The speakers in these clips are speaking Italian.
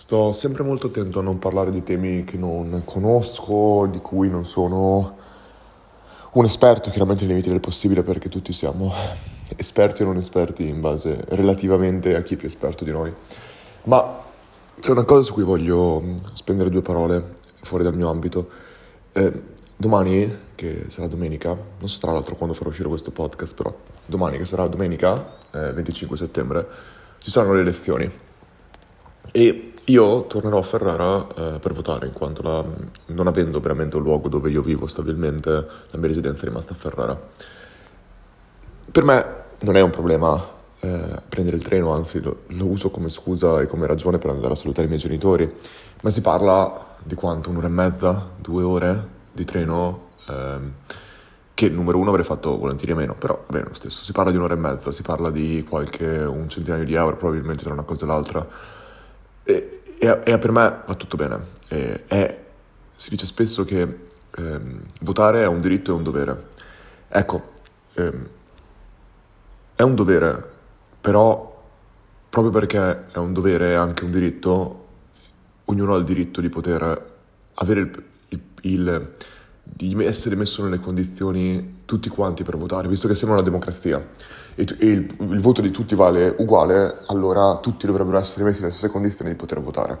Sto sempre molto attento a non parlare di temi che non conosco, di cui non sono un esperto, chiaramente nei limiti del possibile perché tutti siamo esperti o non esperti in base relativamente a chi è più esperto di noi. Ma c'è una cosa su cui voglio spendere due parole fuori dal mio ambito. Eh, domani, che sarà domenica, non so tra l'altro quando farò uscire questo podcast, però domani, che sarà domenica, eh, 25 settembre, ci saranno le elezioni. E io tornerò a Ferrara eh, per votare, in quanto la, non avendo veramente un luogo dove io vivo stabilmente, la mia residenza è rimasta a Ferrara. Per me non è un problema eh, prendere il treno, anzi lo, lo, uso come scusa e come ragione per andare a salutare i miei genitori, ma si parla di quanto? Un'ora e mezza, due ore di treno, ehm, che numero uno avrei fatto volentieri meno, però va bene lo stesso, si parla di un'ora e mezza, si parla di qualche un centinaio di euro probabilmente tra una cosa e l'altra, e, e, per me va tutto bene, e, è, si dice spesso che ehm, votare è un diritto e un dovere, ecco, ehm, è un dovere però proprio perché è un dovere e anche un diritto, ognuno ha il diritto di poter avere il, il, il di essere messo nelle condizioni tutti quanti per votare, visto che siamo una democrazia e, e il, il, voto di tutti vale uguale, allora tutti dovrebbero essere messi nelle stesse condizioni di poter votare.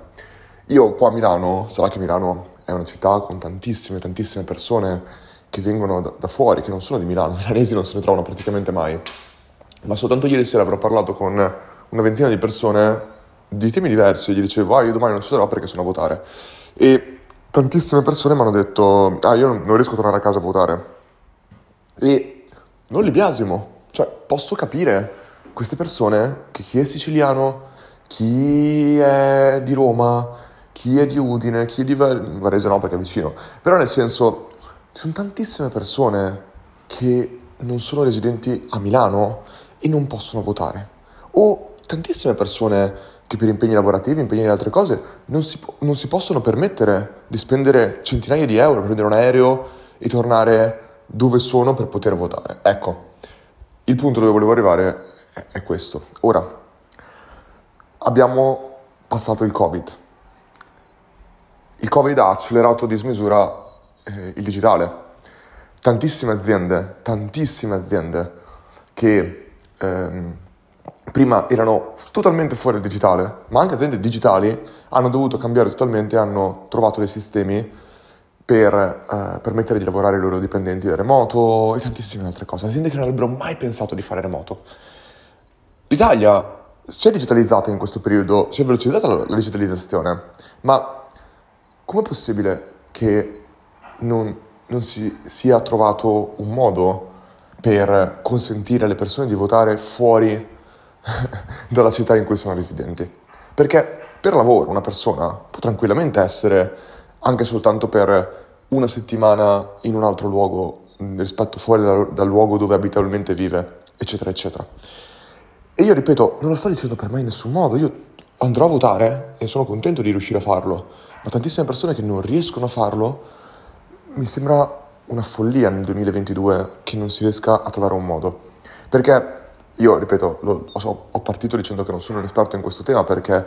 Io qua a Milano, sarà che Milano è una città con tantissime, tantissime persone che vengono da, da fuori, che non sono di Milano, milanesi non se ne trovano praticamente mai, ma soltanto ieri sera avrò parlato con una ventina di persone di temi diversi, gli dicevo, ah io domani non ci sarò perché sono a votare. E tantissime persone mi hanno detto, ah io non riesco a tornare a casa a votare. E non li biasimo, cioè posso capire queste persone che chi è siciliano, chi è di Roma, chi è di Udine, chi è di Varese no perché è vicino, però nel senso ci sono tantissime persone che non sono residenti a Milano e non possono votare. O tantissime persone che per impegni lavorativi, impegni di altre cose, non si, non si possono permettere di spendere centinaia di euro per prendere un aereo e tornare dove sono per poter votare. Ecco, il punto dove volevo arrivare è, questo. Ora, abbiamo passato il Covid. Il Covid ha accelerato a dismisura eh, il digitale. Tantissime aziende, tantissime aziende che ehm, prima erano totalmente fuori digitale, ma anche aziende digitali hanno dovuto cambiare totalmente, hanno trovato dei sistemi per eh, permettere di lavorare ai loro dipendenti da remoto e tantissime altre cose, aziende che non avrebbero mai pensato di fare remoto. L'Italia si è digitalizzata in questo periodo, si è velocizzata la digitalizzazione, ma com'è possibile che non, non si sia trovato un modo per consentire alle persone di votare fuori dalla città in cui sono residenti. Perché per lavoro una persona può tranquillamente essere anche soltanto per una settimana in un altro luogo rispetto fuori dal, dal luogo dove abitualmente vive, eccetera, eccetera. E io ripeto, non lo sto dicendo per me in nessun modo, io andrò a votare e sono contento di riuscire a farlo, ma tantissime persone che non riescono a farlo mi sembra una follia nel 2022 che non si riesca a trovare un modo. Perché io, ripeto, lo, ho partito dicendo che non sono un esperto in questo tema perché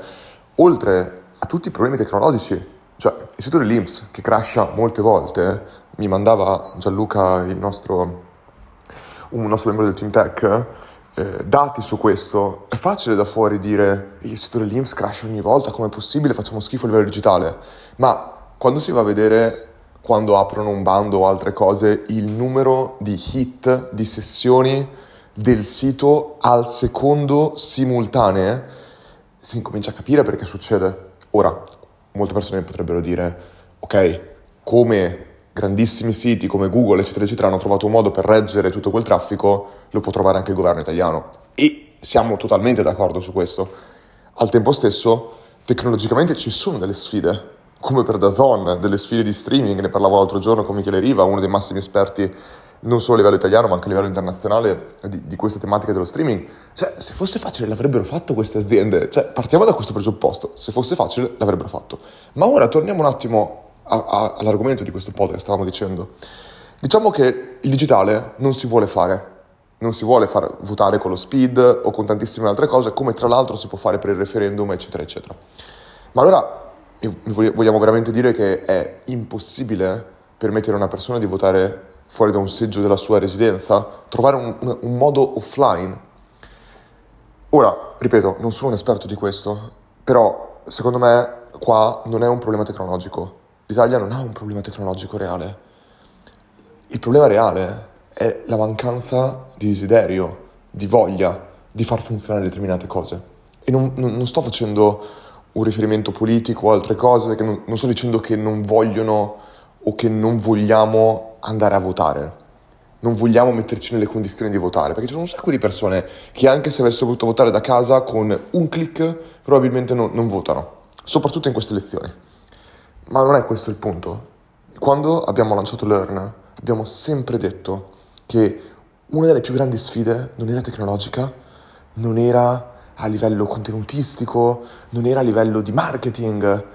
oltre a tutti i problemi tecnologici, cioè il sito dell'Inps che crasha molte volte, mi mandava Gianluca, nostro, un nostro membro del team tech, eh, dati su questo, è facile da fuori dire il sito dell'Inps crasha ogni volta, com'è possibile, facciamo schifo a livello digitale, ma quando si va a vedere quando aprono un bando o altre cose, il numero di hit, di sessioni del sito al secondo simultanee, si incomincia a capire perché succede. Ora, molte persone potrebbero dire, ok, come grandissimi siti come Google, eccetera, eccetera, hanno trovato un modo per reggere tutto quel traffico, lo può trovare anche il governo italiano. E siamo totalmente d'accordo su questo. Al tempo stesso, tecnologicamente ci sono delle sfide come per Dazon, delle sfide di streaming, ne parlavo l'altro giorno con Michele Riva, uno dei massimi esperti non solo a livello italiano ma anche a livello internazionale di, di queste tematiche dello streaming. Cioè, se fosse facile l'avrebbero fatto queste aziende, cioè partiamo da questo presupposto, se fosse facile l'avrebbero fatto. Ma ora torniamo un attimo a, a, all'argomento di questo podcast, stavamo dicendo. Diciamo che il digitale non si vuole fare, non si vuole far votare con lo speed o con tantissime altre cose, come tra l'altro si può fare per il referendum, eccetera, eccetera. Ma allora vogliamo veramente dire che è impossibile permettere a una persona di votare fuori da un seggio della sua residenza? Trovare un, un, modo offline? Ora, ripeto, non sono un esperto di questo, però secondo me qua non è un problema tecnologico. L'Italia non ha un problema tecnologico reale. Il problema reale è la mancanza di desiderio, di voglia di far funzionare determinate cose. E non, non, non sto facendo un riferimento politico o altre cose, perché non, non sto dicendo che non vogliono o che non vogliamo andare a votare. Non vogliamo metterci nelle condizioni di votare, perché ci sono un sacco di persone che anche se avessero voluto votare da casa con un clic probabilmente non, non votano, soprattutto in queste elezioni. Ma non è questo il punto. Quando abbiamo lanciato Learn, abbiamo sempre detto che una delle più grandi sfide non era tecnologica, non era a livello contenutistico, non era a livello di marketing,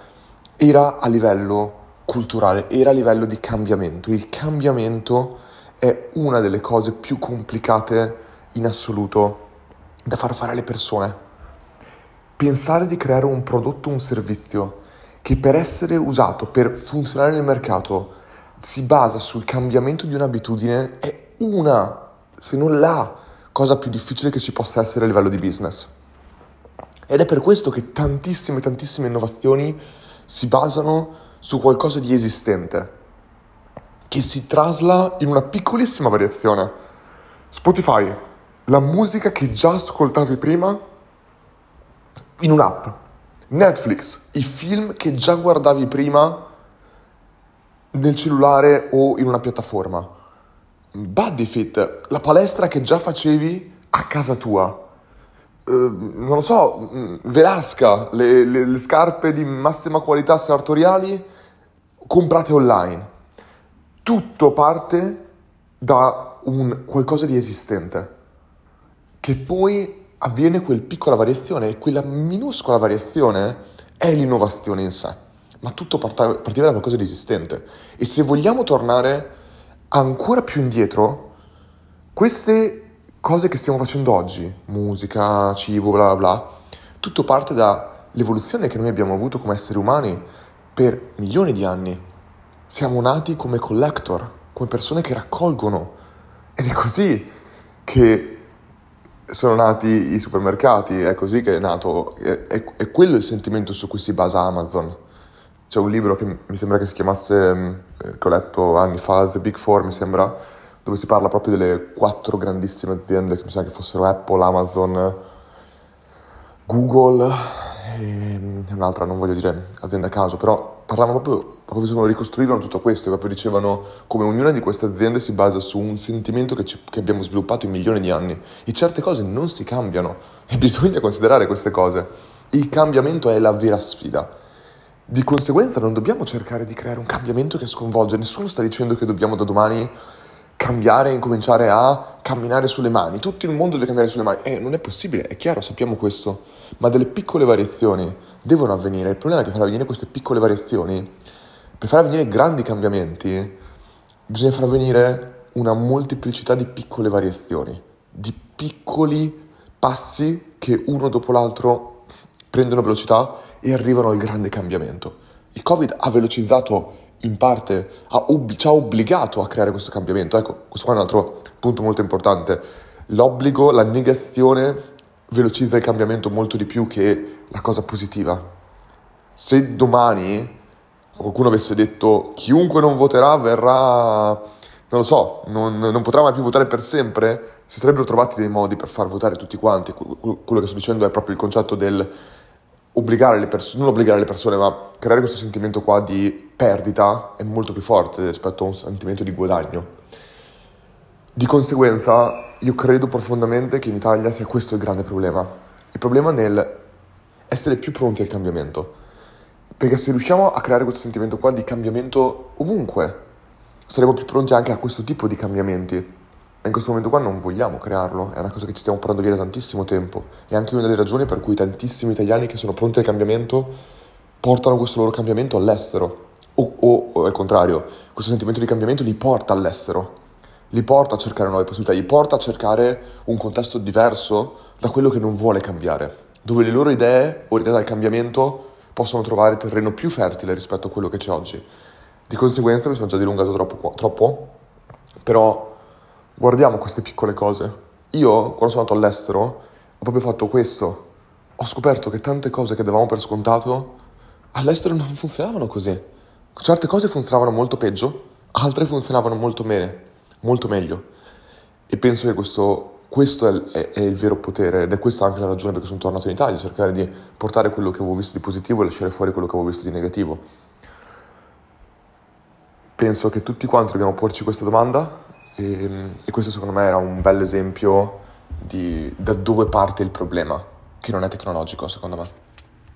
era a livello culturale, era a livello di cambiamento. Il cambiamento è una delle cose più complicate in assoluto da far fare alle persone. Pensare di creare un prodotto un servizio che per essere usato, per funzionare nel mercato, si basa sul cambiamento di un'abitudine è una, se non la cosa più difficile che ci possa essere a livello di business. Ed è per questo che tantissime, tantissime innovazioni si basano su qualcosa di esistente, che si trasla in una piccolissima variazione. Spotify, la musica che già ascoltavi prima in un'app. Netflix, i film che già guardavi prima nel cellulare o in una piattaforma. Bodyfit, la palestra che già facevi a casa tua non lo so, mm, Velasca, le, le, le scarpe di massima qualità sartoriali comprate online. Tutto parte da un qualcosa di esistente, che poi avviene quel piccola variazione e quella minuscola variazione è l'innovazione in sé, ma tutto partiva da qualcosa di esistente. E se vogliamo tornare ancora più indietro, queste cose che stiamo facendo oggi, musica, cibo, bla bla bla, tutto parte dall'evoluzione che noi abbiamo avuto come esseri umani per milioni di anni. Siamo nati come collector, come persone che raccolgono. Ed è così che sono nati i supermercati, è così che è nato, è, è, è quello il sentimento su cui si basa Amazon. C'è un libro che mi sembra che si chiamasse, eh, che ho letto anni fa, The Big Four, mi sembra, dove si parla proprio delle quattro grandissime aziende che mi sa che fossero Apple, Amazon, Google e un'altra, non voglio dire azienda a caso, però parlavano proprio, proprio ricostruivano tutto questo, proprio dicevano come ognuna di queste aziende si basa su un sentimento che, ci, che abbiamo sviluppato in milioni di anni e certe cose non si cambiano e bisogna considerare queste cose. Il cambiamento è la vera sfida. Di conseguenza non dobbiamo cercare di creare un cambiamento che sconvolge, nessuno sta dicendo che dobbiamo da domani cambiare e incominciare a camminare sulle mani. Tutto il mondo deve camminare sulle mani. Eh, non è possibile, è chiaro, sappiamo questo. Ma delle piccole variazioni devono avvenire. Il problema è che far avvenire queste piccole variazioni, per far avvenire grandi cambiamenti, bisogna far avvenire una molteplicità di piccole variazioni, di piccoli passi che uno dopo l'altro prendono velocità e arrivano al grande cambiamento. Il Covid ha velocizzato in parte ha ob- ci ha obbligato a creare questo cambiamento. Ecco, questo qua è un altro punto molto importante. L'obbligo, la negazione velocizza il cambiamento molto di più che la cosa positiva. Se domani qualcuno avesse detto chiunque non voterà verrà, non lo so, non, non, potrà mai più votare per sempre, si sarebbero trovati dei modi per far votare tutti quanti. Quello che sto dicendo è proprio il concetto del obbligare le persone, non obbligare le persone, ma creare questo sentimento qua di perdita è molto più forte rispetto a un sentimento di guadagno. Di conseguenza, io credo profondamente che in Italia sia questo il grande problema. Il problema nel essere più pronti al cambiamento. Perché se riusciamo a creare questo sentimento qua di cambiamento ovunque, saremo più pronti anche a questo tipo di cambiamenti in questo momento qua non vogliamo crearlo, è una cosa che ci stiamo portando via da tantissimo tempo. È anche una delle ragioni per cui tantissimi italiani che sono pronti al cambiamento portano questo loro cambiamento all'estero. O, o, o al contrario, questo sentimento di cambiamento li porta all'estero, li porta a cercare nuove possibilità, li porta a cercare un contesto diverso da quello che non vuole cambiare, dove le loro idee o l'idea del cambiamento possono trovare terreno più fertile rispetto a quello che c'è oggi. Di conseguenza mi sono già dilungato troppo, troppo però guardiamo queste piccole cose. Io, quando sono andato all'estero, ho proprio fatto questo. Ho scoperto che tante cose che davamo per scontato all'estero non funzionavano così. Certe cose funzionavano molto peggio, altre funzionavano molto bene, molto meglio. E penso che questo, questo è, è, è, il vero potere ed è questa anche la ragione perché sono tornato in Italia, cercare di portare quello che avevo visto di positivo e lasciare fuori quello che avevo visto di negativo. Penso che tutti quanti dobbiamo porci questa domanda e, e questo secondo me era un bel esempio di da dove parte il problema, che non è tecnologico secondo me.